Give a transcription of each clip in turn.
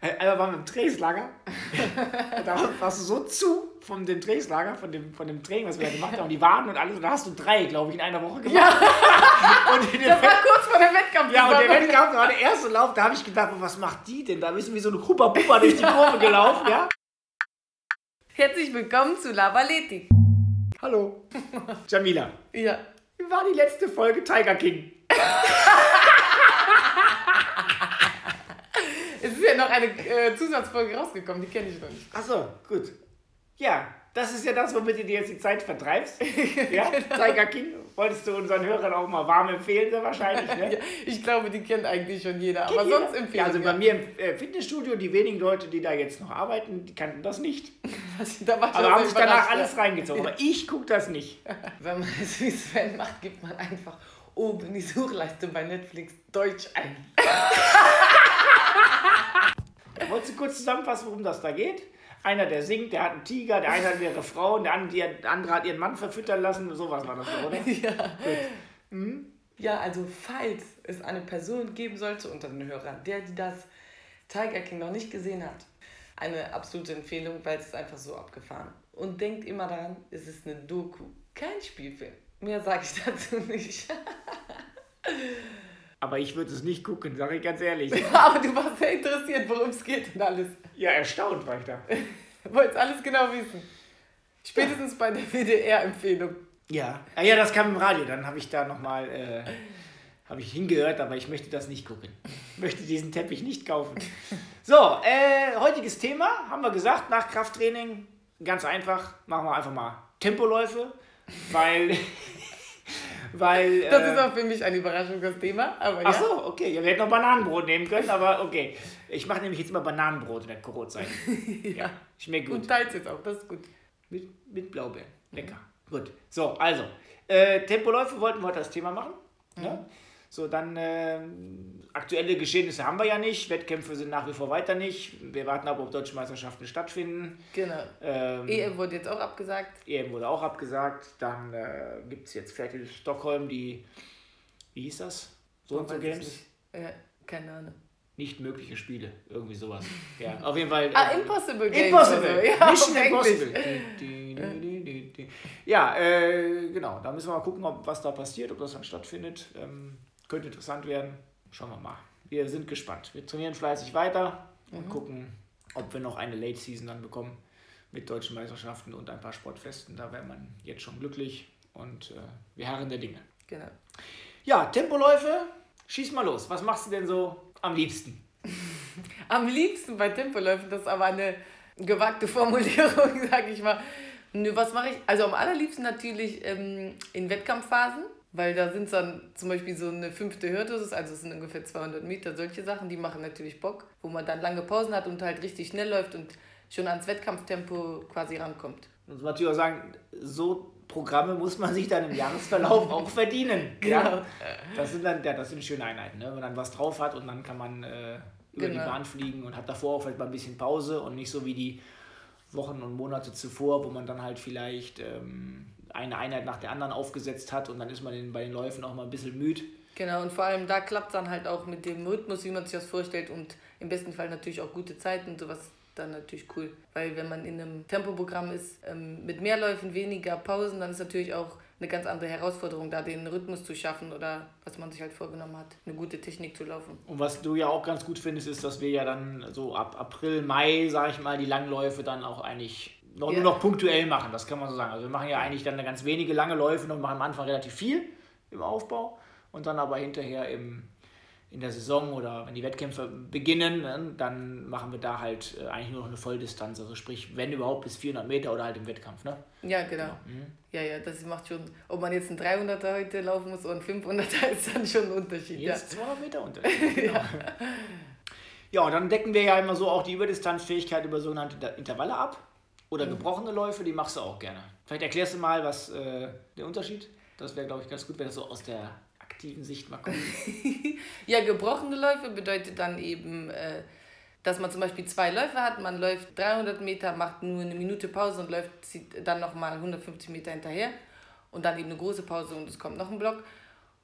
Äh, Einmal waren wir im Trainingslager. da warst du so zu von dem Trainingslager, von dem, von dem Training, was wir da gemacht haben, die Waden und alles. Und da hast du drei, glaube ich, in einer Woche gemacht. Ja, Und in das war kurz vor dem Wettkampf. Ja, und der. Wettkampf war der erste Lauf, da habe ich gedacht, was macht die denn? Da ist wie so eine Hupa-Pupa durch die Kurve gelaufen, ja? Herzlich willkommen zu Lavaletik. Hallo. Jamila, Ja. wie war die letzte Folge Tiger King? Es ist ja noch eine äh, Zusatzfolge rausgekommen, die kenne ich noch nicht. Achso, gut. Ja, das ist ja das, womit du dir jetzt die Zeit vertreibst. Ja, Tiger King. Wolltest du unseren Hörern auch mal warm empfehlen, sehr wahrscheinlich, ne? Ja, ich glaube, die kennt eigentlich schon jeder, aber Kennt jeder? sonst empfehlen Ja, also bei mir im äh, Fitnessstudio, die wenigen Leute, die da jetzt noch arbeiten, die kannten das nicht. Da war Aber haben sich danach alles reingezogen. Aber ich gucke das nicht. Wenn man es wie Sven macht, gibt man einfach oben in die Suchleiste bei Netflix Deutsch ein. Wolltest du kurz zusammenfassen, worum das da geht? Einer, der singt, der hat einen Tiger, der eine hat Frauen, der andere, der andere hat ihren Mann verfüttern lassen. Sowas war das, oder? Ja. Ja, also falls es eine Person geben sollte unter den Hörern, der das Tiger King noch nicht gesehen hat, eine absolute Empfehlung, weil es ist einfach so abgefahren. Und denkt immer daran, es ist eine Doku, kein Spielfilm. Mehr sage ich dazu nicht. Aber ich würde es nicht gucken, sage ich ganz ehrlich. Aber du warst sehr interessiert, worum es geht und alles. Ja, erstaunt war ich da. Wolltest alles genau wissen. Spätestens bei der WDR-Empfehlung. Ja. Ah, ja, das kam im Radio. Dann habe ich da nochmal äh, habe ich hingehört, aber ich möchte das nicht gucken. Ich möchte diesen Teppich nicht kaufen. So, äh, heutiges Thema haben wir gesagt, nach Krafttraining, ganz einfach, machen wir einfach mal Tempoläufe, weil. Weil Das äh, ist auch für mich ein Überraschung, das Thema. Aber ja. Ach so, okay. Ja, wir hätten noch Bananenbrot nehmen können, aber okay. Ich mache nämlich jetzt immer Bananenbrot in der Corona-Zeit. ja. Schmeckt gut. Und teils jetzt auch, das ist gut. Mit, mit Blaubeeren. Lecker. Gut. So, also. Äh, Tempoläufe wollten wir heute das Thema machen. Ne? So, dann äh, aktuelle Geschehnisse haben wir ja nicht. Wettkämpfe sind nach wie vor weiter nicht. Wir warten ab, ob deutsche Meisterschaften stattfinden. Genau. Ähm, EM wurde jetzt auch abgesagt. EM wurde auch abgesagt. Dann äh, gibt es jetzt fertig Stockholm die, wie hieß das? So und so Games? Ja, keine Ahnung. Nicht mögliche Spiele. Irgendwie sowas. Ja, auf jeden Fall. Ah, äh, Impossible Games. Impossible. oder so. Ja, Mission. Impossible. Ja, äh, genau. Da müssen wir mal gucken, ob, was da passiert, ob das dann stattfindet. Ähm, könnte interessant werden. Schauen wir mal. Wir sind gespannt. Wir trainieren fleißig weiter und Mhm. gucken, ob wir noch eine Late Season dann bekommen mit deutschen Meisterschaften und ein paar Sportfesten. Da wäre man jetzt schon glücklich und äh, wir harren der Dinge. Genau. Ja, Tempoläufe. Schieß mal los. Was machst du denn so am liebsten? Am liebsten bei Tempoläufen, das ist aber eine gewagte Formulierung, sag ich mal. Nö, was mache ich? Also am allerliebsten natürlich ähm, in Wettkampfphasen, weil da sind dann zum Beispiel so eine fünfte Hürde, also es sind ungefähr 200 Meter, solche Sachen, die machen natürlich Bock, wo man dann lange Pausen hat und halt richtig schnell läuft und schon ans Wettkampftempo quasi rankommt. muss man natürlich auch sagen, so Programme muss man sich dann im Jahresverlauf auch verdienen. Ja? Genau. Das sind dann, ja, das sind schöne Einheiten, ne? wenn man dann was drauf hat und dann kann man äh, über Genau. die Bahn fliegen und hat davor auch vielleicht mal ein bisschen Pause und nicht so wie die Wochen und Monate zuvor, wo man dann halt vielleicht ähm, eine Einheit nach der anderen aufgesetzt hat und dann ist man in, bei den Läufen auch mal ein bisschen müde. Genau, und vor allem da klappt es dann halt auch mit dem Rhythmus, wie man sich das vorstellt und im besten Fall natürlich auch gute Zeiten und sowas dann natürlich cool. Weil wenn man in einem Tempoprogramm ist, ähm, mit mehr Läufen, weniger Pausen, dann ist natürlich auch eine ganz andere Herausforderung, da den Rhythmus zu schaffen oder was man sich halt vorgenommen hat, eine gute Technik zu laufen. Und was du ja auch ganz gut findest, ist, dass wir ja dann so ab April, Mai, sage ich mal, die Langläufe dann auch eigentlich noch, Ja. nur noch punktuell machen. Das kann man so sagen. Also wir machen ja eigentlich dann ganz wenige lange Läufe und machen am Anfang relativ viel im Aufbau und dann aber hinterher im, in der Saison oder wenn die Wettkämpfe beginnen, ne, dann machen wir da halt äh, eigentlich nur noch eine Volldistanz. Also sprich, wenn überhaupt bis 400 Meter oder halt im Wettkampf. Ne? Ja, genau. Ja, ja, das macht schon, ob man jetzt einen 300er heute laufen muss oder einen 500er, ist dann schon ein Unterschied. Ja. Jetzt 200 Meter Unterschied. Genau. ja, und dann decken wir ja immer so auch die Überdistanzfähigkeit über sogenannte Intervalle ab. Oder gebrochene Läufe, die machst du auch gerne. Vielleicht erklärst du mal, was äh, der Unterschied Das wäre, glaube ich, ganz gut, wenn das so aus der aktiven Sicht mal kommt. Ja, gebrochene Läufe bedeutet dann eben, äh, dass man zum Beispiel zwei Läufe hat. Man läuft 300 Meter, macht nur eine Minute Pause und läuft zieht dann nochmal 150 Meter hinterher. Und dann eben eine große Pause und es kommt noch ein Block.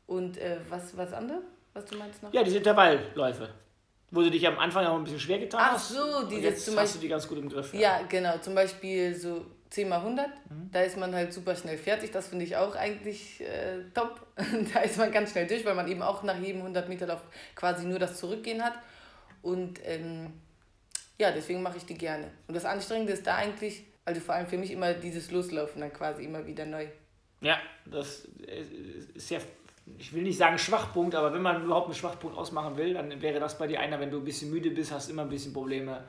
Und äh, was, was andere? Was du meinst noch? Ja, diese Intervallläufe. Wo du dich am Anfang auch ein bisschen schwer getan Ach hast. so, und dieses jetzt zum hast Beispiel- du die ganz gut im Griff. Ja, genau. Zum Beispiel so 10 mal 100. Mhm. Da ist man halt super schnell fertig. Das finde ich auch eigentlich äh, top. da ist man ganz schnell durch, weil man eben auch nach jedem 100 Meter Lauf quasi nur das Zurückgehen hat. Und ähm, ja, deswegen mache ich die gerne. Und das Anstrengende ist da eigentlich, also vor allem für mich immer dieses Loslaufen dann quasi immer wieder neu. Ja, das ist ja, ich will nicht sagen Schwachpunkt, aber wenn man überhaupt einen Schwachpunkt ausmachen will, dann wäre das bei dir einer, wenn du ein bisschen müde bist, hast du immer ein bisschen Probleme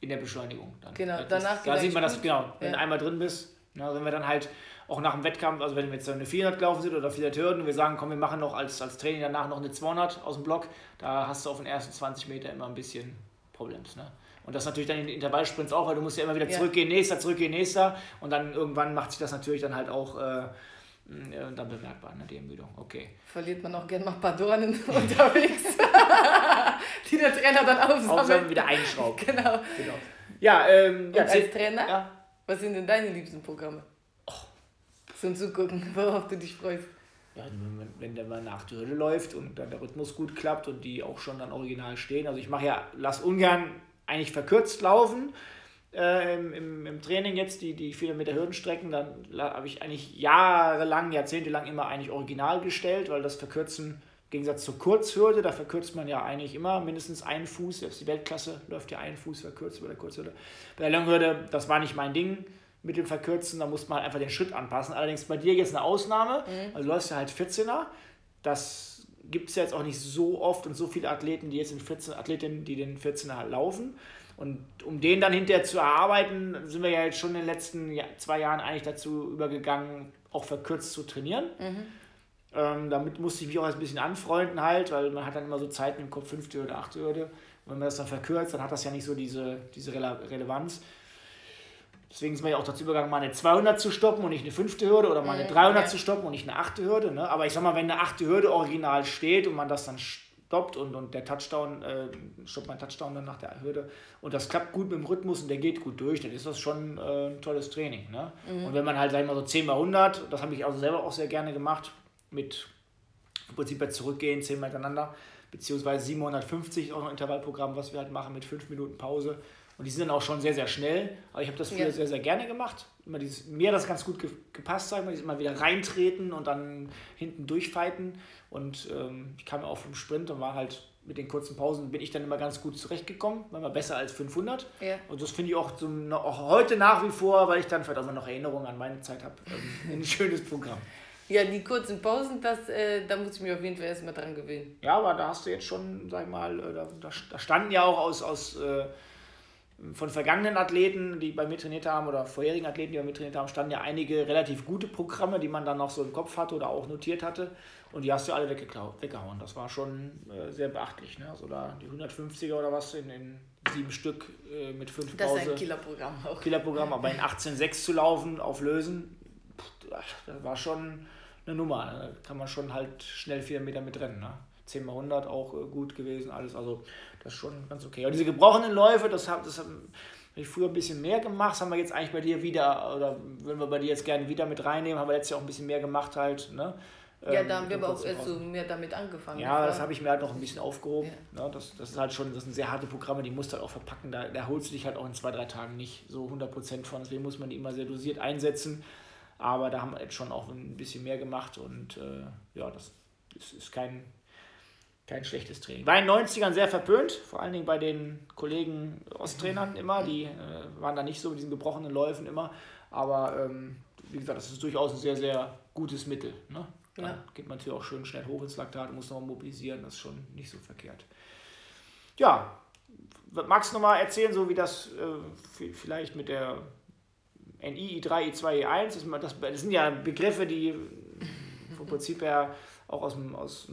in der Beschleunigung. Dann, Genau, das, danach Da sieht man das, eigentlich genau, gut. wenn Ja. du einmal drin bist. Na, wenn wir dann halt auch nach dem Wettkampf, also wenn wir jetzt so eine 400 gelaufen sind oder 400 Hürden und wir sagen, komm, wir machen noch als, als Training danach noch eine 200 aus dem Block, da hast du auf den ersten 20 Meter immer ein bisschen Problems. Ne? Und das natürlich dann in den Intervallsprints auch, weil du musst ja immer wieder Ja. zurückgehen, nächster, zurückgehen, nächster und dann irgendwann macht sich das natürlich dann halt auch äh, äh, dann bemerkbar, ne, die Ermüdung. Okay. Verliert man auch gerne mal ein paar Dornen unterwegs, die der Trainer dann Aufsammeln aufsammelt. wieder einschrauben. Genau. genau. Ja, ähm, ja, Und als Trainer? ja, Was sind denn deine liebsten Programme? Zum Zugucken, worauf du dich freust. Ja, wenn, wenn der mal nach der Hürde läuft und dann der Rhythmus gut klappt und die auch schon dann original stehen. Also ich mache ja, lass ungern eigentlich verkürzt laufen äh, im, im, im Training jetzt, die, die 400 Meter Hürdenstrecken, dann habe ich eigentlich jahrelang, jahrzehntelang immer eigentlich original gestellt, weil das Verkürzen, im Gegensatz zur Kurzhürde, da verkürzt man ja eigentlich immer mindestens einen Fuß, selbst die Weltklasse läuft ja einen Fuß verkürzt bei der Kurzhürde. Bei der Langhürde, das war nicht mein Ding mit dem Verkürzen, da musste man halt einfach den Schritt anpassen. Allerdings bei dir jetzt eine Ausnahme, also du läufst ja halt 14er, das gibt es ja jetzt auch nicht so oft und so viele Athleten, die jetzt in 14 Athletinnen, die den 14er halt laufen. Und um den dann hinterher zu erarbeiten, sind wir ja jetzt schon in den letzten zwei Jahren eigentlich dazu übergegangen, auch verkürzt zu trainieren. Ähm, damit musste ich mich auch erst ein bisschen anfreunden halt, weil man hat dann immer so Zeiten im Kopf, fünfte oder achte Hürde. Und wenn man das dann verkürzt, dann hat das ja nicht so diese, diese Rele Relevanz. Deswegen ist man ja auch dazu übergegangen, mal eine 200 zu stoppen und nicht eine fünfte Hürde oder mal eine 300 ja. zu stoppen und nicht eine achte Hürde. Ne? Aber ich sag mal, wenn eine achte Hürde original steht und man das dann stoppt und, und der Touchdown, äh, stoppt mein Touchdown dann nach der Hürde und das klappt gut mit dem Rhythmus und der geht gut durch, dann ist das schon äh, ein tolles Training. Ne? Und wenn man halt, sag ich mal, so 10 mal 100, das habe ich also selber auch sehr gerne gemacht, mit im Prinzip jetzt zurückgehen, 10 Mal hintereinander, beziehungsweise 750 auch noch ein Intervallprogramm, was wir halt machen mit 5 Minuten Pause. Und die sind dann auch schon sehr, sehr schnell. Aber ich habe das früher Ja. sehr, sehr gerne gemacht. Immer dieses, mir hat das ganz gut ge gepasst, sag ich mal, dieses immer wieder reintreten und dann hinten durchfighten. Und ähm, ich kam ja auch vom Sprint und war halt mit den kurzen Pausen, bin ich dann immer ganz gut zurechtgekommen, war mal besser als 500. Ja. Und das finde ich auch, noch- auch heute nach wie vor, weil ich dann vielleicht auch immer noch Erinnerungen an meine Zeit habe, ähm, ein schönes Programm. Ja, die kurzen Pausen, das, äh, da muss ich mich auf jeden Fall erstmal dran gewöhnen. Ja, aber da hast du jetzt schon, sag ich mal, äh, da, da, da standen ja auch aus, aus äh, von vergangenen Athleten, die bei mir trainiert haben, oder vorherigen Athleten, die bei mir trainiert haben, standen ja einige relativ gute Programme, die man dann noch so im Kopf hatte oder auch notiert hatte. Und die hast du alle weggehauen. Das war schon äh, sehr beachtlich. Ne? Also da die 150er oder was in, in sieben Stück äh, mit fünf Das ist Pause. ein Killerprogramm auch. Killerprogramm, aber in 18,6 zu laufen, auf Lösen, pff, das war schon eine Nummer. Da kann man schon halt schnell 4 Meter mit rennen. Ne? 10 mal 100 auch äh, gut gewesen, alles. Also das ist schon ganz okay. Und diese gebrochenen Läufe, das habe das hab ich früher ein bisschen mehr gemacht. Das haben wir jetzt eigentlich bei dir wieder, oder würden wir bei dir jetzt gerne wieder mit reinnehmen, haben wir letztes Jahr auch ein bisschen mehr gemacht halt. Ne? Ja, Ähm, da haben wir aber auch erst so mehr damit angefangen. Ja, das habe ich mir halt noch ein bisschen aufgehoben. Ja. Ne, das, das ist halt schon, das sind sehr harte Programme, die musst du halt auch verpacken. Da, da holst du dich halt auch in zwei, drei Tagen nicht so 100% von. Deswegen muss man die immer sehr dosiert einsetzen. Aber da haben wir jetzt schon auch ein bisschen mehr gemacht und äh, ja, das ist, ist kein, kein schlechtes Training. War in den 90ern sehr verpönt, vor allen Dingen bei den Kollegen Osttrainern immer. Die äh, waren da nicht so mit diesen gebrochenen Läufen immer. Aber ähm, wie gesagt, das ist durchaus ein sehr, sehr gutes Mittel. Ne? Dann Ja. geht man natürlich auch schön schnell hoch ins Laktat, muss nochmal mobilisieren, das ist schon nicht so verkehrt. Ja, magst du nochmal erzählen, so wie das äh, vielleicht mit der NI, I3, I2, I1, das, das, das sind ja Begriffe, die vom Prinzip her auch aus dem, aus,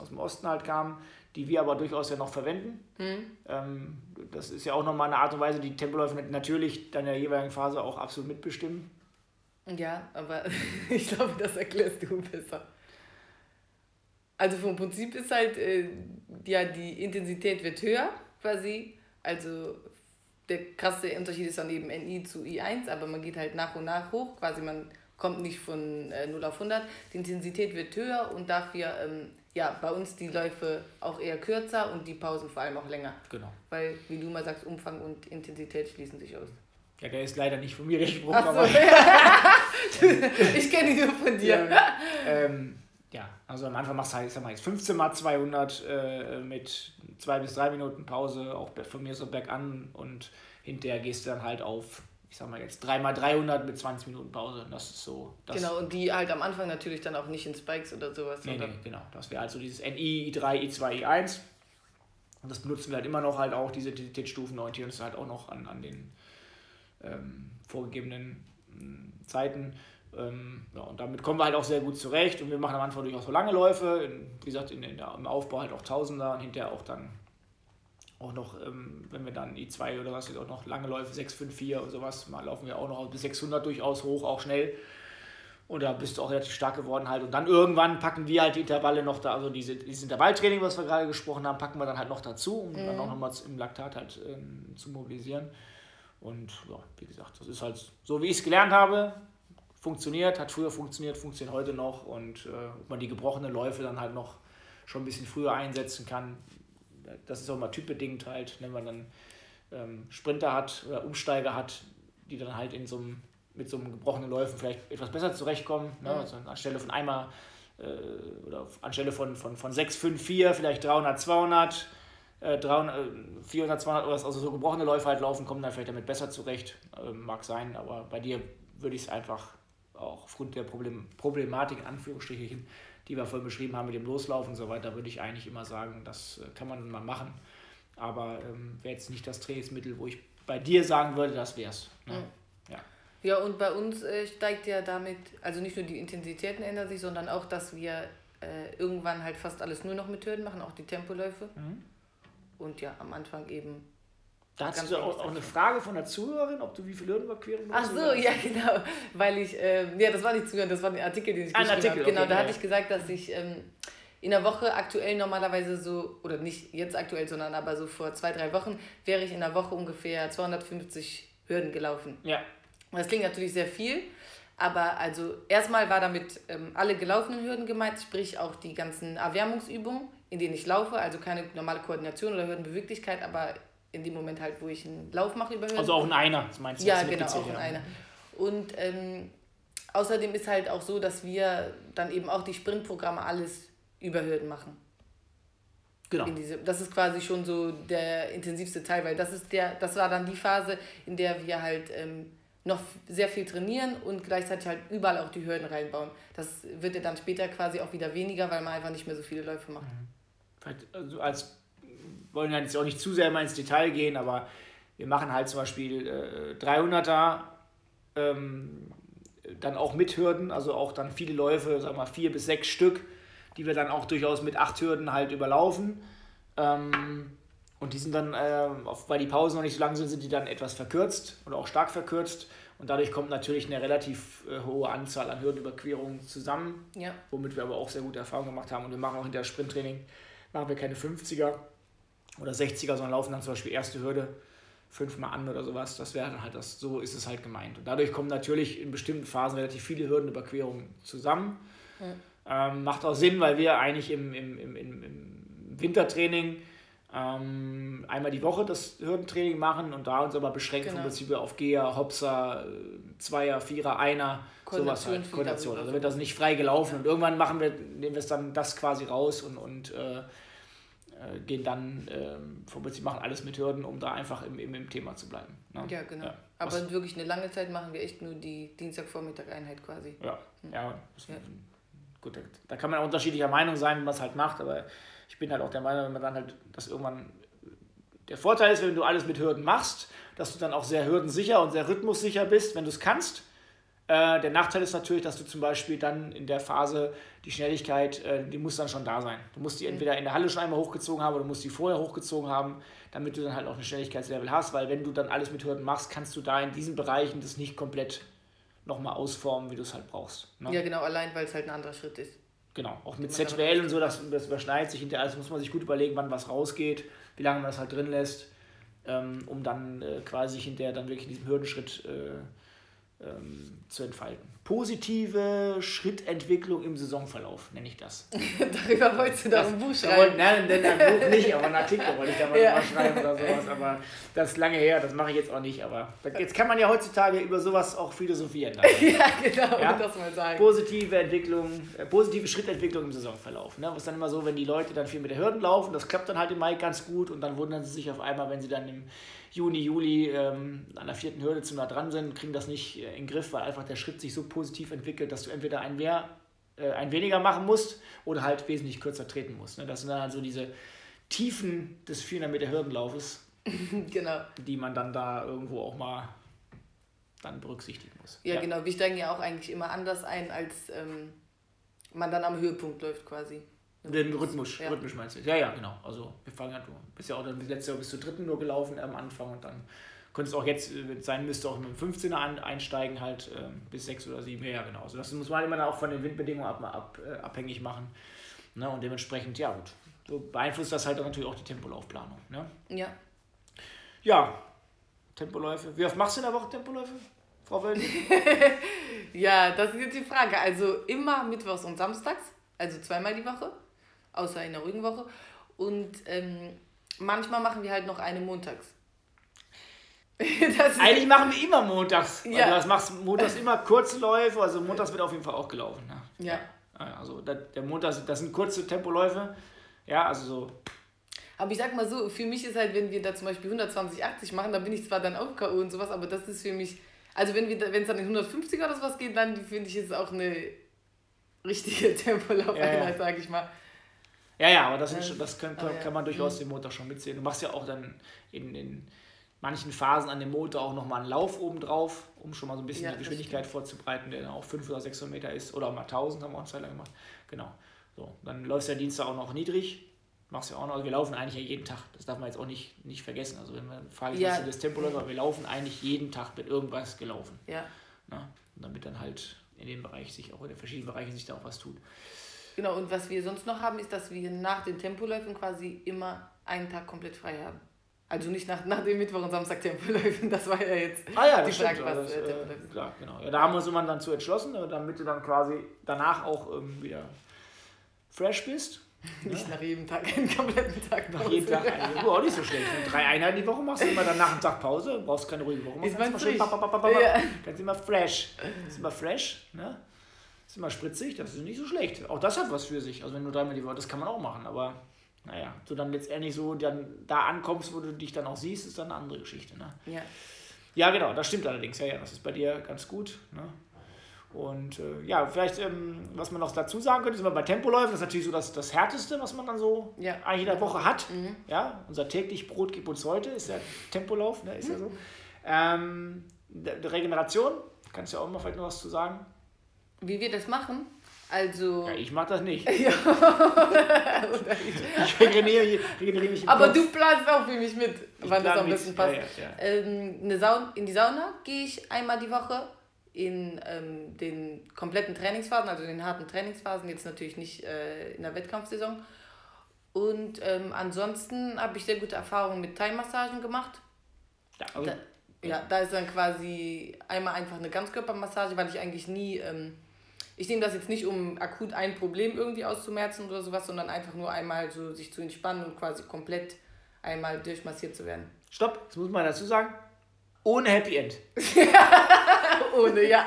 aus dem Osten halt kamen, die wir aber durchaus ja noch verwenden. Ähm, das ist ja auch nochmal eine Art und Weise, die Tempoläufe natürlich dann in der jeweiligen Phase auch absolut mitbestimmen. Ja, aber ich glaube, das erklärst du besser. Also vom Prinzip ist halt, äh, ja, die Intensität wird höher quasi. Also der krasse Unterschied ist dann eben NI zu I1, aber man geht halt nach und nach hoch. Quasi man kommt nicht von äh, 0 auf 100. Die Intensität wird höher und dafür ähm, ja, bei uns die Läufe auch eher kürzer und die Pausen vor allem auch länger. Genau. Weil, wie du mal sagst, Umfang und Intensität schließen sich aus. Ja, der ist leider nicht von mir, der Spruch, Ach so. aber ich kenne ihn nur von dir. Ja, ähm, ja, also am Anfang machst du halt, ich sag mal, jetzt 15 mal 200 äh, mit zwei bis drei Minuten Pause, auch von mir so bergan und hinterher gehst du dann halt auf, ich sag mal jetzt 3 mal 300 mit 20 Minuten Pause. Das ist so. Das, Genau, und die halt am Anfang natürlich dann auch nicht in Spikes oder sowas. Nee, nee, genau. Das wäre also dieses NI, I3, I2, I1. Und das benutzen wir halt immer noch halt auch, diese Intensitätsstufen orientieren uns halt auch noch an, an den ähm, vorgegebenen ähm, Zeiten. Ähm, ja, und damit kommen wir halt auch sehr gut zurecht und wir machen am Anfang durchaus so lange Läufe, in, wie gesagt, in, in der, im Aufbau halt auch Tausender und hinterher auch dann auch noch, ähm, wenn wir dann I2 oder was, auch noch lange Läufe, 6, 5, 4 oder sowas, mal laufen wir auch noch bis 600 durchaus hoch, auch schnell. Und da bist du auch relativ stark geworden halt. Und dann irgendwann packen wir halt die Intervalle noch da, also diese, dieses Intervalltraining, was wir gerade gesprochen haben, packen wir dann halt noch dazu, um dann auch nochmal im Laktat halt ähm, zu mobilisieren. Und ja, wie gesagt, das ist halt so, wie ich es gelernt habe, funktioniert, hat früher funktioniert, funktioniert heute noch. Und äh, ob man die gebrochenen Läufe dann halt noch schon ein bisschen früher einsetzen kann, das ist auch mal typbedingt halt, wenn man dann ähm, Sprinter hat oder Umsteiger hat, die dann halt in so einem, mit so einem gebrochenen Läufen vielleicht etwas besser zurechtkommen. Ne? Ja. Also anstelle von einmal äh, oder anstelle von, von, von 6, 5, 4, vielleicht 300, 200, äh, 300, äh, 400, 200 oder also so gebrochene Läufe halt laufen, kommen dann vielleicht damit besser zurecht. Ähm, mag sein, aber bei dir würde ich es einfach auch aufgrund der Problem, Problematik, in Anführungsstrichen, die wir vorhin beschrieben haben mit dem Loslaufen und so weiter, würde ich eigentlich immer sagen, das äh, kann man mal machen. Aber ähm, wäre jetzt nicht das Trainingsmittel, wo ich bei dir sagen würde, das wär's. Ne? Mhm. Ja. Ja, und bei uns äh, steigt ja damit, also nicht nur die Intensitäten ändern sich, sondern auch, dass wir äh, irgendwann halt fast alles nur noch mit Hürden machen, auch die Tempoläufe. Mhm. Und ja, am Anfang eben. Da hast du auch, wenig auch eine. Frage von der Zuhörerin, ob du wie viele Hürdenüberquerungen Ach so, ja, genau. Weil ich, ähm, ja, das war nicht zuhören, das war ein Artikel, den ich Ein geschrieben Artikel, habe. Genau, okay, da ja, hatte ich gesagt, dass ich ähm, in der Woche aktuell normalerweise so, oder nicht jetzt aktuell, sondern aber so vor zwei, drei Wochen, wäre ich in der Woche ungefähr 250 Hürden gelaufen. Ja, Das klingt natürlich sehr viel, aber also erstmal war damit ähm, alle gelaufenen Hürden gemeint, sprich auch die ganzen Erwärmungsübungen, in denen ich laufe, also keine normale Koordination oder Hürdenbeweglichkeit, aber in dem Moment halt, wo ich einen Lauf mache über also auch ein Einer, das meinst du? ja, genau, auch in ja. einer. Und ähm, außerdem ist halt auch so, dass wir dann eben auch die Sprintprogramme alles über Hürden machen. Genau. In diese, das ist quasi schon so der intensivste Teil, weil das ist der, das war dann die Phase, in der wir halt ähm, noch sehr viel trainieren und gleichzeitig halt überall auch die Hürden reinbauen. Das wird ja dann später quasi auch wieder weniger, weil man einfach nicht mehr so viele Läufe macht. Vielleicht, also als wollen ja jetzt auch nicht zu sehr mal ins Detail gehen, aber wir machen halt zum Beispiel äh, 300er ähm, dann auch mit Hürden, also auch dann viele Läufe, sagen wir mal vier bis sechs Stück, die wir dann auch durchaus mit acht Hürden halt überlaufen. Ähm, und die sind dann, äh, weil die Pausen noch nicht so lang sind, sind die dann etwas verkürzt oder auch stark verkürzt. Und dadurch kommt natürlich eine relativ äh, hohe Anzahl an Hürdenüberquerungen zusammen Ja. womit wir aber auch sehr gute Erfahrungen gemacht haben. Und wir machen auch hinter Sprinttraining, machen wir keine 50er oder 60er, sondern laufen dann zum Beispiel erste Hürde fünfmal an oder sowas. Das wäre dann halt das, so ist es halt gemeint. Und dadurch kommen natürlich in bestimmten Phasen relativ viele Hürdenüberquerungen zusammen. Ähm, macht auch Sinn, weil wir eigentlich im, im, im, im, im Wintertraining ähm, einmal die Woche das Hürdentraining machen und da uns aber beschränken Genau. vom Prinzip auf Geher, Hopser, äh, Zweier, Vierer, Einer, sowas halt. Koordination. Also wird das nicht frei gelaufen und irgendwann machen wir, nehmen wir es dann das quasi raus und, und äh, äh, gehen dann ähm, Prinzip machen alles mit Hürden, um da einfach im, im, im Thema zu bleiben. Ne? Ja, genau. Ja. Aber Was- wirklich eine lange Zeit machen wir echt nur die Dienstagvormittag-Einheit quasi. Ja, ja, das, Ja. gut, da, da kann man auch unterschiedlicher Meinung sein, wie man es halt macht, aber ich bin halt auch der Meinung, wenn man dann halt das irgendwann. Der Vorteil ist, wenn du alles mit Hürden machst, dass du dann auch sehr hürdensicher und sehr rhythmussicher bist, wenn du es kannst. Äh, der Nachteil ist natürlich, dass du zum Beispiel dann in der Phase die Schnelligkeit, äh, die muss dann schon da sein. Du musst die entweder in der Halle schon einmal hochgezogen haben oder du musst die vorher hochgezogen haben, damit du dann halt auch ein Schnelligkeitslevel hast, weil wenn du dann alles mit Hürden machst, kannst du da in diesen Bereichen das nicht komplett nochmal ausformen, wie du es halt brauchst. Ne? Ja, genau, allein weil es halt ein anderer Schritt ist. Genau, auch mit ZWL und so, das, das überschneidet sich hinterher. Also muss man sich gut überlegen, wann was rausgeht, wie lange man das halt drin lässt, ähm, um dann äh, quasi hinterher dann wirklich in diesem Hürdenschritt äh, ähm, zu entfalten. Positive Schrittentwicklung im Saisonverlauf, nenne ich das. Darüber wolltest du doch ein Buch schreiben. Nein, nein, ein Buch nicht, aber einen Artikel wollte ich da mal Ja. schreiben oder sowas. Aber das ist lange her, das mache ich jetzt auch nicht. Aber jetzt kann man ja heutzutage über sowas auch philosophieren. Ja, genau, Ja? das mal sagen. Positive Entwicklung, äh, positive Schrittentwicklung im Saisonverlauf. Ne? Was ist dann immer so, wenn die Leute dann viel mit der Hürden laufen, das klappt dann halt im Mai ganz gut und dann wundern sie sich auf einmal, wenn sie dann im Juni, Juli ähm, an der vierten Hürde zu nah dran sind, kriegen das nicht äh, in den Griff, weil einfach der Schritt sich so positiv entwickelt, dass du entweder ein mehr, äh, ein weniger machen musst oder halt wesentlich kürzer treten musst. Ne? Das sind dann also diese Tiefen des 400 Meter Hürdenlaufes, Genau. die man dann da irgendwo auch mal dann berücksichtigen muss. Ja, genau. Wir steigen ja auch eigentlich immer anders ein, als ähm, man dann am Höhepunkt läuft quasi. Den Rhythmus, Ja. Rhythmisch meinst du? Ja, ja, genau. Also wir fangen ja, du bist ja auch dann letztes Jahr bis zur dritten nur gelaufen am Anfang und dann könntest auch jetzt, wenn es sein müsste, auch mit dem 15er an, einsteigen, halt ähm, bis sechs oder sieben. Ja, ja, genau. Also das muss man immer dann auch von den Windbedingungen ab, ab, äh, abhängig machen. Ne? Und dementsprechend, ja gut, so beeinflusst das halt dann natürlich auch die Tempolaufplanung. Ne? Ja. Ja, Tempoläufe. Wie oft machst du in der Woche Tempoläufe, Frau Wölden? Ja, das ist jetzt die Frage. Also immer mittwochs und samstags, also zweimal die Woche, außer in der ruhigen Woche. Und ähm, manchmal machen wir halt noch eine montags. Eigentlich machen wir immer montags. Ja. Also das machst montags immer kurze Läufe, also montags wird auf jeden Fall auch gelaufen. Ne? ja. Ja, Also der Montag, das sind kurze Tempoläufe. Ja, also so. Aber ich sag mal so, für mich ist halt, wenn wir da zum Beispiel 120, 80 machen, dann bin ich zwar dann auch K.O. und sowas, aber das ist für mich, also wenn wir da- wenn es dann in 150 oder sowas geht, dann finde ich es auch eine richtige Tempolaufeinheit, Ja, sag ich mal. Ja, ja, aber das, Ähm, schon, das kann, aber kann, kann man durchaus den Montag schon mitsehen. Du machst ja auch dann in, in manchen Phasen an dem Motor auch nochmal einen Lauf oben drauf, um schon mal so ein bisschen Ja, die Geschwindigkeit vorzubereiten, der dann auch 500 oder 600 Meter ist. Oder auch mal 1000 haben wir uns Zeit lang gemacht. Genau. So, dann läufst du ja Dienstag auch noch niedrig. Machst ja auch noch, wir laufen eigentlich ja jeden Tag. Das darf man jetzt auch nicht, nicht vergessen. Also wenn man fragt, Ja. was ist das Tempoläufer, wir laufen eigentlich jeden Tag mit irgendwas gelaufen. Ja. Und damit dann halt in dem Bereich sich auch in den verschiedenen Bereichen sich da auch was tut. Genau, und was wir sonst noch haben, ist, dass wir nach den Tempoläufen quasi immer einen Tag komplett frei haben. Also nicht nach, nach dem Mittwoch und Samstag Tempoläufen, das war ja jetzt Ah ja, die Frage, was äh, das, äh, sind. klar, genau. Ja, da haben wir uns immer dann zu entschlossen, äh, damit du dann quasi danach auch ähm, wieder fresh bist. Nicht nach jedem Tag einen kompletten Tag Nach jedem Tag Pause. eine. Auch nicht so schlecht. Wenn du drei Einheiten die Woche machst, immer dann nach dem Tag Pause, brauchst keine ruhige Woche. Ist Kannst man immer schön pa- pa- pa- Ja. Kannst immer fresh. Ist immer fresh, ne? Ist immer spritzig, das ist nicht so schlecht. Auch das hat was für sich. Also wenn du dreimal die Woche, das kann man auch machen, aber naja, du dann letztendlich so dann da ankommst, wo du dich dann auch siehst, ist dann eine andere Geschichte, ne? Ja. Ja, genau, das stimmt allerdings. Ja, ja, das ist bei dir ganz gut. Ne? Und äh, ja, vielleicht, ähm, was man noch dazu sagen könnte, ist immer bei Tempoläufen, das ist natürlich so das, das Härteste, was man dann so Ja. eigentlich in der Woche hat. Mhm. Ja, unser täglich Brot gibt uns heute, ist ja Tempolauf, ne? ist ja so. Ähm, Regeneration, kannst du ja auch mal vielleicht noch was zu sagen? Wie wir das machen, also. Ja, ich mach das nicht. Ja. Ich regeneriere, regeneriere mich Aber Kopf. du planst auch für mich mit, Ich wann das am besten passt. Ja, ja. Ähm, eine in die Sauna gehe ich einmal die Woche in ähm, den kompletten Trainingsphasen, also den harten Trainingsphasen, jetzt natürlich nicht äh, in der Wettkampfsaison. Und ähm, ansonsten habe ich sehr gute Erfahrungen mit Thai-Massagen gemacht. Ja, also, Da, ja, da ist dann quasi einmal einfach eine Ganzkörpermassage, weil ich eigentlich nie, ähm, ich nehme das jetzt nicht, um akut ein Problem irgendwie auszumerzen oder sowas, sondern einfach nur einmal so sich zu entspannen und quasi komplett einmal durchmassiert zu werden. stopp, das muss man dazu sagen. Ohne Happy End. Ohne, ja.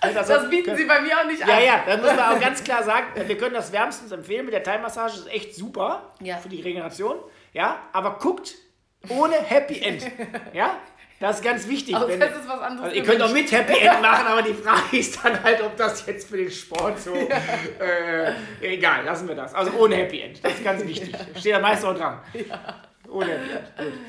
Das, Das bieten sie bei mir auch nicht an. Ja, ja, da muss man auch ganz klar sagen, wir können das wärmstens empfehlen mit der Thai-Massage, ist echt super Ja. für die Regeneration. Ja, aber guckt ohne Happy End. Ja, das ist ganz wichtig. Außer Wenn, es ist was anderes. also ihr könnt auch mit Happy End machen, aber die Frage ist dann halt, ob das jetzt für den Sport so. Äh, egal, lassen wir das. Also ohne Happy End, das ist ganz wichtig. Steht da meist auch dran. Ohne Happy End. Gut.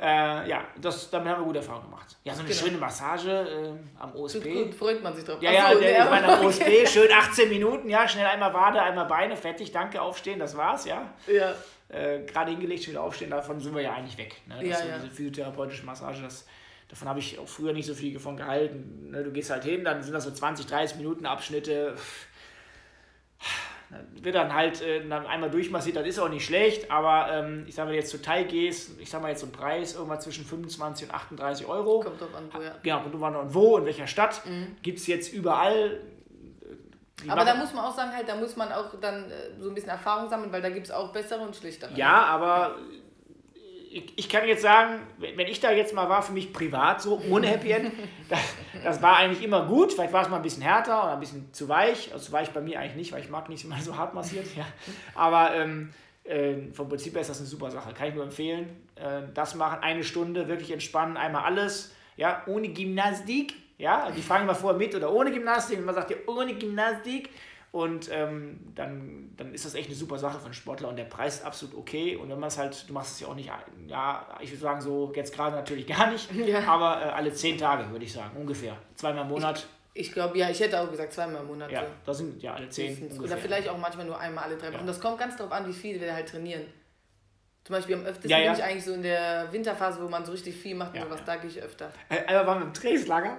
Äh, ja, das, damit haben wir gute Erfahrungen gemacht. Ja, so eine Genau. schöne Massage äh, am OSP. Gut, freut man sich drauf. Ja, Ach ja, der, ich meine, am OSB, schön 18 Minuten, ja, schnell einmal Wade, einmal Beine, fertig, danke, aufstehen, das war's, ja. Ja, Äh, Gerade hingelegt, wieder aufstehen, davon sind wir ja eigentlich weg. Ne? Das Ja, ja. Diese physiotherapeutische Massage, das, davon habe ich auch früher nicht so viel davon gehalten. Ne? Du gehst halt hin, dann sind das so 20, 30 Minuten Abschnitte. Wird dann halt äh, dann einmal durchmassiert, das ist auch nicht schlecht, aber ähm, ich sage mal, jetzt zu Teil gehst, ich sage mal jetzt so ein Preis, irgendwas zwischen 25 und 38 Euro. Kommt drauf an, wo, ja. Genau, kommt drauf an, und wo, in welcher Stadt. Mhm. Gibt es jetzt überall. Die aber da muss man auch sagen, halt, da muss man auch dann äh, so ein bisschen Erfahrung sammeln, weil da gibt es auch bessere und schlechtere. Ja, aber ich, ich kann jetzt sagen, wenn ich da jetzt mal war, für mich privat so, ohne Happy End, das, das war eigentlich immer gut. Vielleicht war es mal ein bisschen härter oder ein bisschen zu weich. Also zu weich bei mir eigentlich nicht, weil ich mag nicht immer so hart massiert. Ja. Aber ähm, äh, vom Prinzip her ist das eine super Sache. Kann ich nur empfehlen. Äh, das machen, eine Stunde, wirklich entspannen, einmal alles. Ja, ohne Gymnastik. Ja, die fragen immer vorher mit oder ohne Gymnastik. Und man sagt ja, ohne Gymnastik. Und ähm, dann, dann ist das echt eine super Sache für einen Sportler und der Preis ist absolut okay. Und wenn man es halt, du machst es ja auch nicht, ja, ich würde sagen, so jetzt gerade natürlich gar nicht, ja. aber äh, alle zehn Tage würde ich sagen, ungefähr. Zweimal im Monat. Ich, ich glaube, ja, ich hätte auch gesagt zweimal im Monat. Ja, das sind ja alle zehn. Oder vielleicht auch manchmal nur einmal alle drei Wochen. Ja. Das kommt ganz darauf an, wie viel wir halt trainieren. Zum Beispiel am öftesten ja, ja. bin ich eigentlich so in der Winterphase, wo man so richtig viel macht und sowas, da gehe ich öfter. Einmal waren wir im Trainingslager.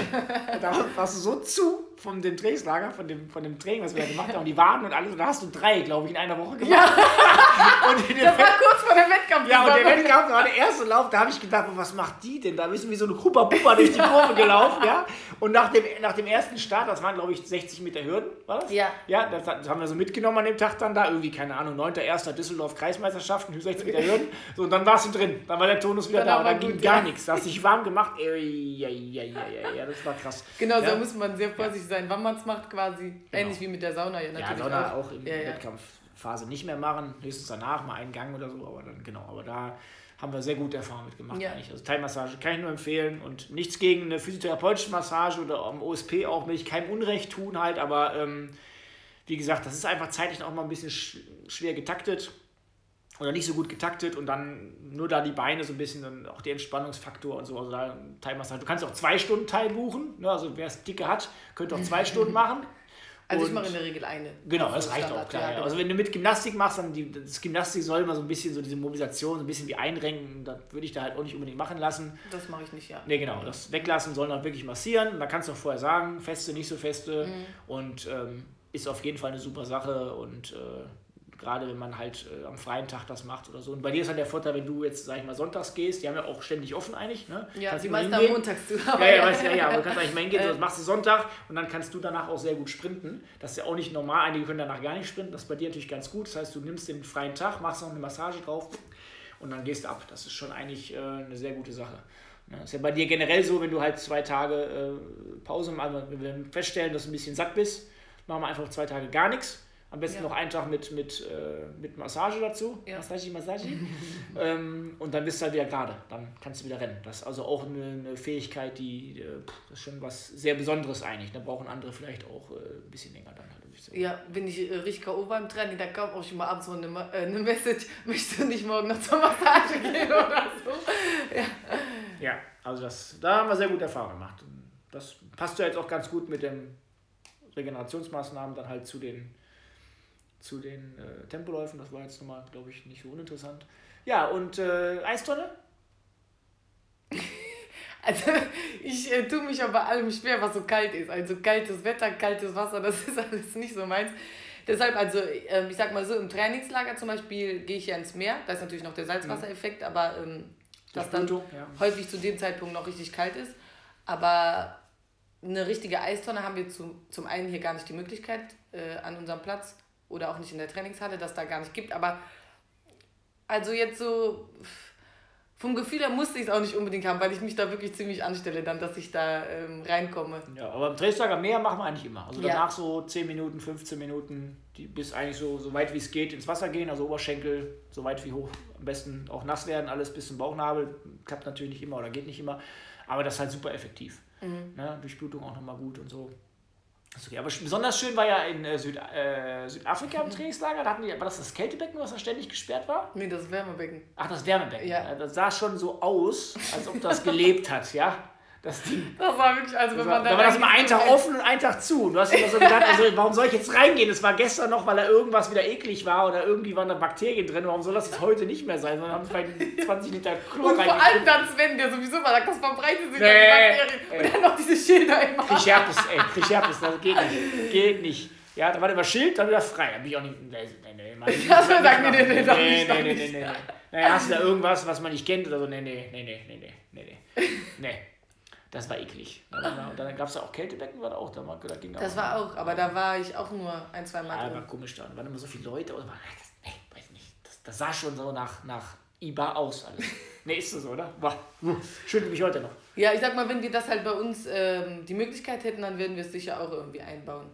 da warst du so zu von dem Trainingslager, von dem, von dem Training, was wir da gemacht haben, die Waden und alles. Und da hast du drei, glaube ich, in einer Woche gemacht. Ja. und das war kurz vor dem Wettkampf. Ja, und der Wettkampf war der erste Lauf. Da habe ich gedacht, was macht die denn? Da ist wie so eine Huppa-Puppa durch die Kurve gelaufen. ja. Und nach dem, nach dem ersten Start, das waren, glaube ich, 60 Meter Hürden, war das? Ja. Ja, das, das haben wir so mitgenommen an dem Tag dann da. Irgendwie, keine Ahnung, 9.1. Düsseldorf Kreismeisterschaften, 60 Meter Hürden. So, und dann warst du drin. Dann war der Tonus wieder dann da. Und dann ging gar ja. nichts. Da hast dich warm gemacht. Ja, ja, ja, ja, ja, das war krass. Genau, ja. so muss man sehr vorsichtig sein, wann man es macht quasi. Genau. Ähnlich wie mit der Sauna ja natürlich. Ja, Sauna auch, auch in der Wettkampfphase nicht mehr machen. Höchstens danach mal einen Gang oder so. Aber dann, genau. Aber da haben wir sehr gute Erfahrungen mitgemacht ja. eigentlich. Also Thai-Massage kann ich nur empfehlen und nichts gegen eine physiotherapeutische Massage oder am OSP auch, will ich keinem Unrecht tun halt, aber ähm, wie gesagt, das ist einfach zeitlich auch mal ein bisschen sch schwer getaktet oder nicht so gut getaktet und dann nur da die Beine so ein bisschen, dann auch der Entspannungsfaktor und so. Also da Thai-Massage. Du kannst auch zwei Stunden Thai buchen, ne? also wer es dicke hat, könnte auch zwei Stunden machen. Also und ich mache in der Regel eine. Genau, das reicht auch, klar. Ja, genau. Also wenn du mit Gymnastik machst, dann die, das Gymnastik soll immer so ein bisschen so diese Mobilisation, so ein bisschen wie einrenken, das würde ich da halt auch nicht unbedingt machen lassen. Das mache ich nicht, ja. Nee, genau, das weglassen soll dann wirklich massieren. Und da kannst du auch vorher sagen, feste, nicht so feste. Mhm. Und ähm, ist auf jeden Fall eine super Sache und äh, Gerade wenn man halt äh, am freien Tag das macht oder so. Und bei dir ist halt der Vorteil, wenn du jetzt, sag ich mal, sonntags gehst, die haben ja auch ständig offen eigentlich. Ne? Ja, kannst die meisten am montags zu. Ja, ja, weißt, ja, ja, aber du kannst eigentlich mal hingehen, so, das machst du Sonntag und dann kannst du danach auch sehr gut sprinten. Das ist ja auch nicht normal, einige können danach gar nicht sprinten, das ist bei dir natürlich ganz gut. Das heißt, du nimmst den freien Tag, machst noch eine Massage drauf und dann gehst du ab. Das ist schon eigentlich äh, eine sehr gute Sache. Das ist ja bei dir generell so, wenn du halt zwei Tage äh, Pause machst, also wenn wir feststellen, dass du ein bisschen satt bist, machen wir einfach zwei Tage gar nichts am besten ja. noch einen Tag mit, mit, äh, mit Massage dazu. Ja. Massage, Massage. ähm, und dann bist du halt wieder gerade. Dann kannst du wieder rennen. Das ist also auch eine, eine Fähigkeit, die, äh, ist schon was sehr Besonderes eigentlich. Da brauchen andere vielleicht auch äh, ein bisschen länger dann halt. Ja, bin ich äh, richtig K.O. beim Training, da kam auch schon mal abends so eine, äh, eine Message, möchtest du nicht morgen noch zur Massage gehen oder so. Ja, ja also das, da haben wir sehr gute Erfahrungen gemacht. Das passt ja jetzt auch ganz gut mit den Regenerationsmaßnahmen dann halt zu den zu den äh, Tempoläufen. Das war jetzt nochmal, glaube ich, nicht so uninteressant. Ja, und äh, Eistonne? Also ich äh, tue mich aber allem schwer, was so kalt ist. Also kaltes Wetter, kaltes Wasser, das ist alles nicht so meins. Deshalb, also äh, ich sag mal so, im Trainingslager zum Beispiel gehe ich ja ins Meer. Da ist natürlich noch der Salzwassereffekt, aber ähm, das dann ja. häufig zu dem Zeitpunkt noch richtig kalt ist. Aber eine richtige Eistonne haben wir zu, zum einen hier gar nicht die Möglichkeit äh, an unserem Platz oder auch nicht in der Trainingshalle, das da gar nicht gibt. Aber also jetzt so vom Gefühl her musste ich es auch nicht unbedingt haben, weil ich mich da wirklich ziemlich anstelle, dann, dass ich da ähm, reinkomme. Ja, aber im Trainingslager mehr machen wir eigentlich immer. Also ja. danach so 10 Minuten, 15 Minuten, die bis eigentlich so, so weit wie es geht ins Wasser gehen, also Oberschenkel, so weit wie hoch, am besten auch nass werden, alles bis zum Bauchnabel. Klappt natürlich nicht immer oder geht nicht immer, aber das ist halt super effektiv. Mhm. Ne? Durchblutung auch nochmal gut und so. Okay, aber besonders schön war ja in äh, Süd, äh, Südafrika im Trainingslager. Da hatten die, war das das Kältebecken, was da ständig gesperrt war? Nee, das Wärmebecken. Ach, das Wärmebecken. Ja. Das sah schon so aus, als ob das gelebt hat, ja. Das Ding. Das war wirklich, also wenn man da. Da war das immer einen Tag offen und einen Tag zu. Und du hast immer so gedacht, also warum soll ich jetzt reingehen? Das war gestern noch, weil da irgendwas wieder eklig war oder irgendwie waren da Bakterien drin. Warum soll das jetzt heute nicht mehr sein? Sondern haben vielleicht 20 Liter Chlor Und vor allem dann Sven, der sowieso mal sagt, das verbreitet sich nee, die Bakterien. Und dann noch diese Schilder immer. Krieg Herpes, ey, krieg Herpes, das geht nicht. Geht nicht. Ja, da war immer Schild, dann wieder frei. Da bin ich auch nicht. Nee, nee, nee, so sagen die, nee, nee, nee, nee, nee, nicht. nee, nee. Naja, hast du da irgendwas, was man nicht kennt oder so? Nee, nee, nee, nee, nee, nee, nee, nee. Das war eklig. Und dann, gab es da auch Kältebecken, war da auch. Da, war- da ging Das war auch, aber da war ich auch nur ein, zwei Mal Ja, drin. war komisch da. Und waren immer so viele Leute. Und war, das, nee, weiß nicht. Das, das sah schon so nach, nach IBA aus alles. nee, ist das so, oder? Schüttelt mich heute noch. Ja, ich sag mal, wenn wir das halt bei uns ähm, die Möglichkeit hätten, dann würden wir es sicher auch irgendwie einbauen.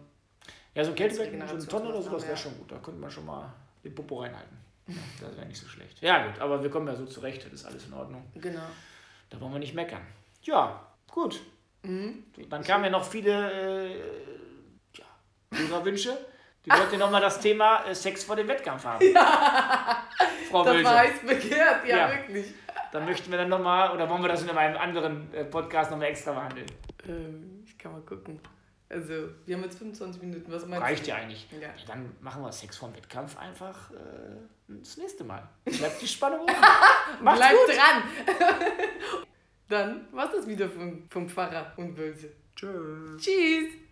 Ja, so ein Kältebecken, so eine Tonne oder sowas wäre ja. schon gut. Da könnte man schon mal den Popo reinhalten. Ja, das wäre nicht so schlecht. Ja, gut, aber wir kommen ja so zurecht. Das ist alles in Ordnung. Genau. Da wollen wir nicht meckern. Ja, gut. Dann kamen ja noch viele äh, ja, Hörerwünsche. Die wollten nochmal das Thema äh, Sex vor dem Wettkampf haben. Frau Das Wölse. war heiß begehrt, ja, Ja. wirklich. Dann möchten wir dann nochmal, oder wollen wir das in einem anderen äh, Podcast nochmal extra behandeln? Ähm, ich kann mal gucken. Also, wir haben jetzt 25 Minuten. Was meinst Reicht du? ja eigentlich. Ja. Ja, dann machen wir Sex vor dem Wettkampf einfach äh, das nächste Mal. Bleibt die Spannung oben. Macht's Bleib gut. dran! Dann war's das wieder vom, vom Pfarrer und Wölse. Tschüss. Tschüss!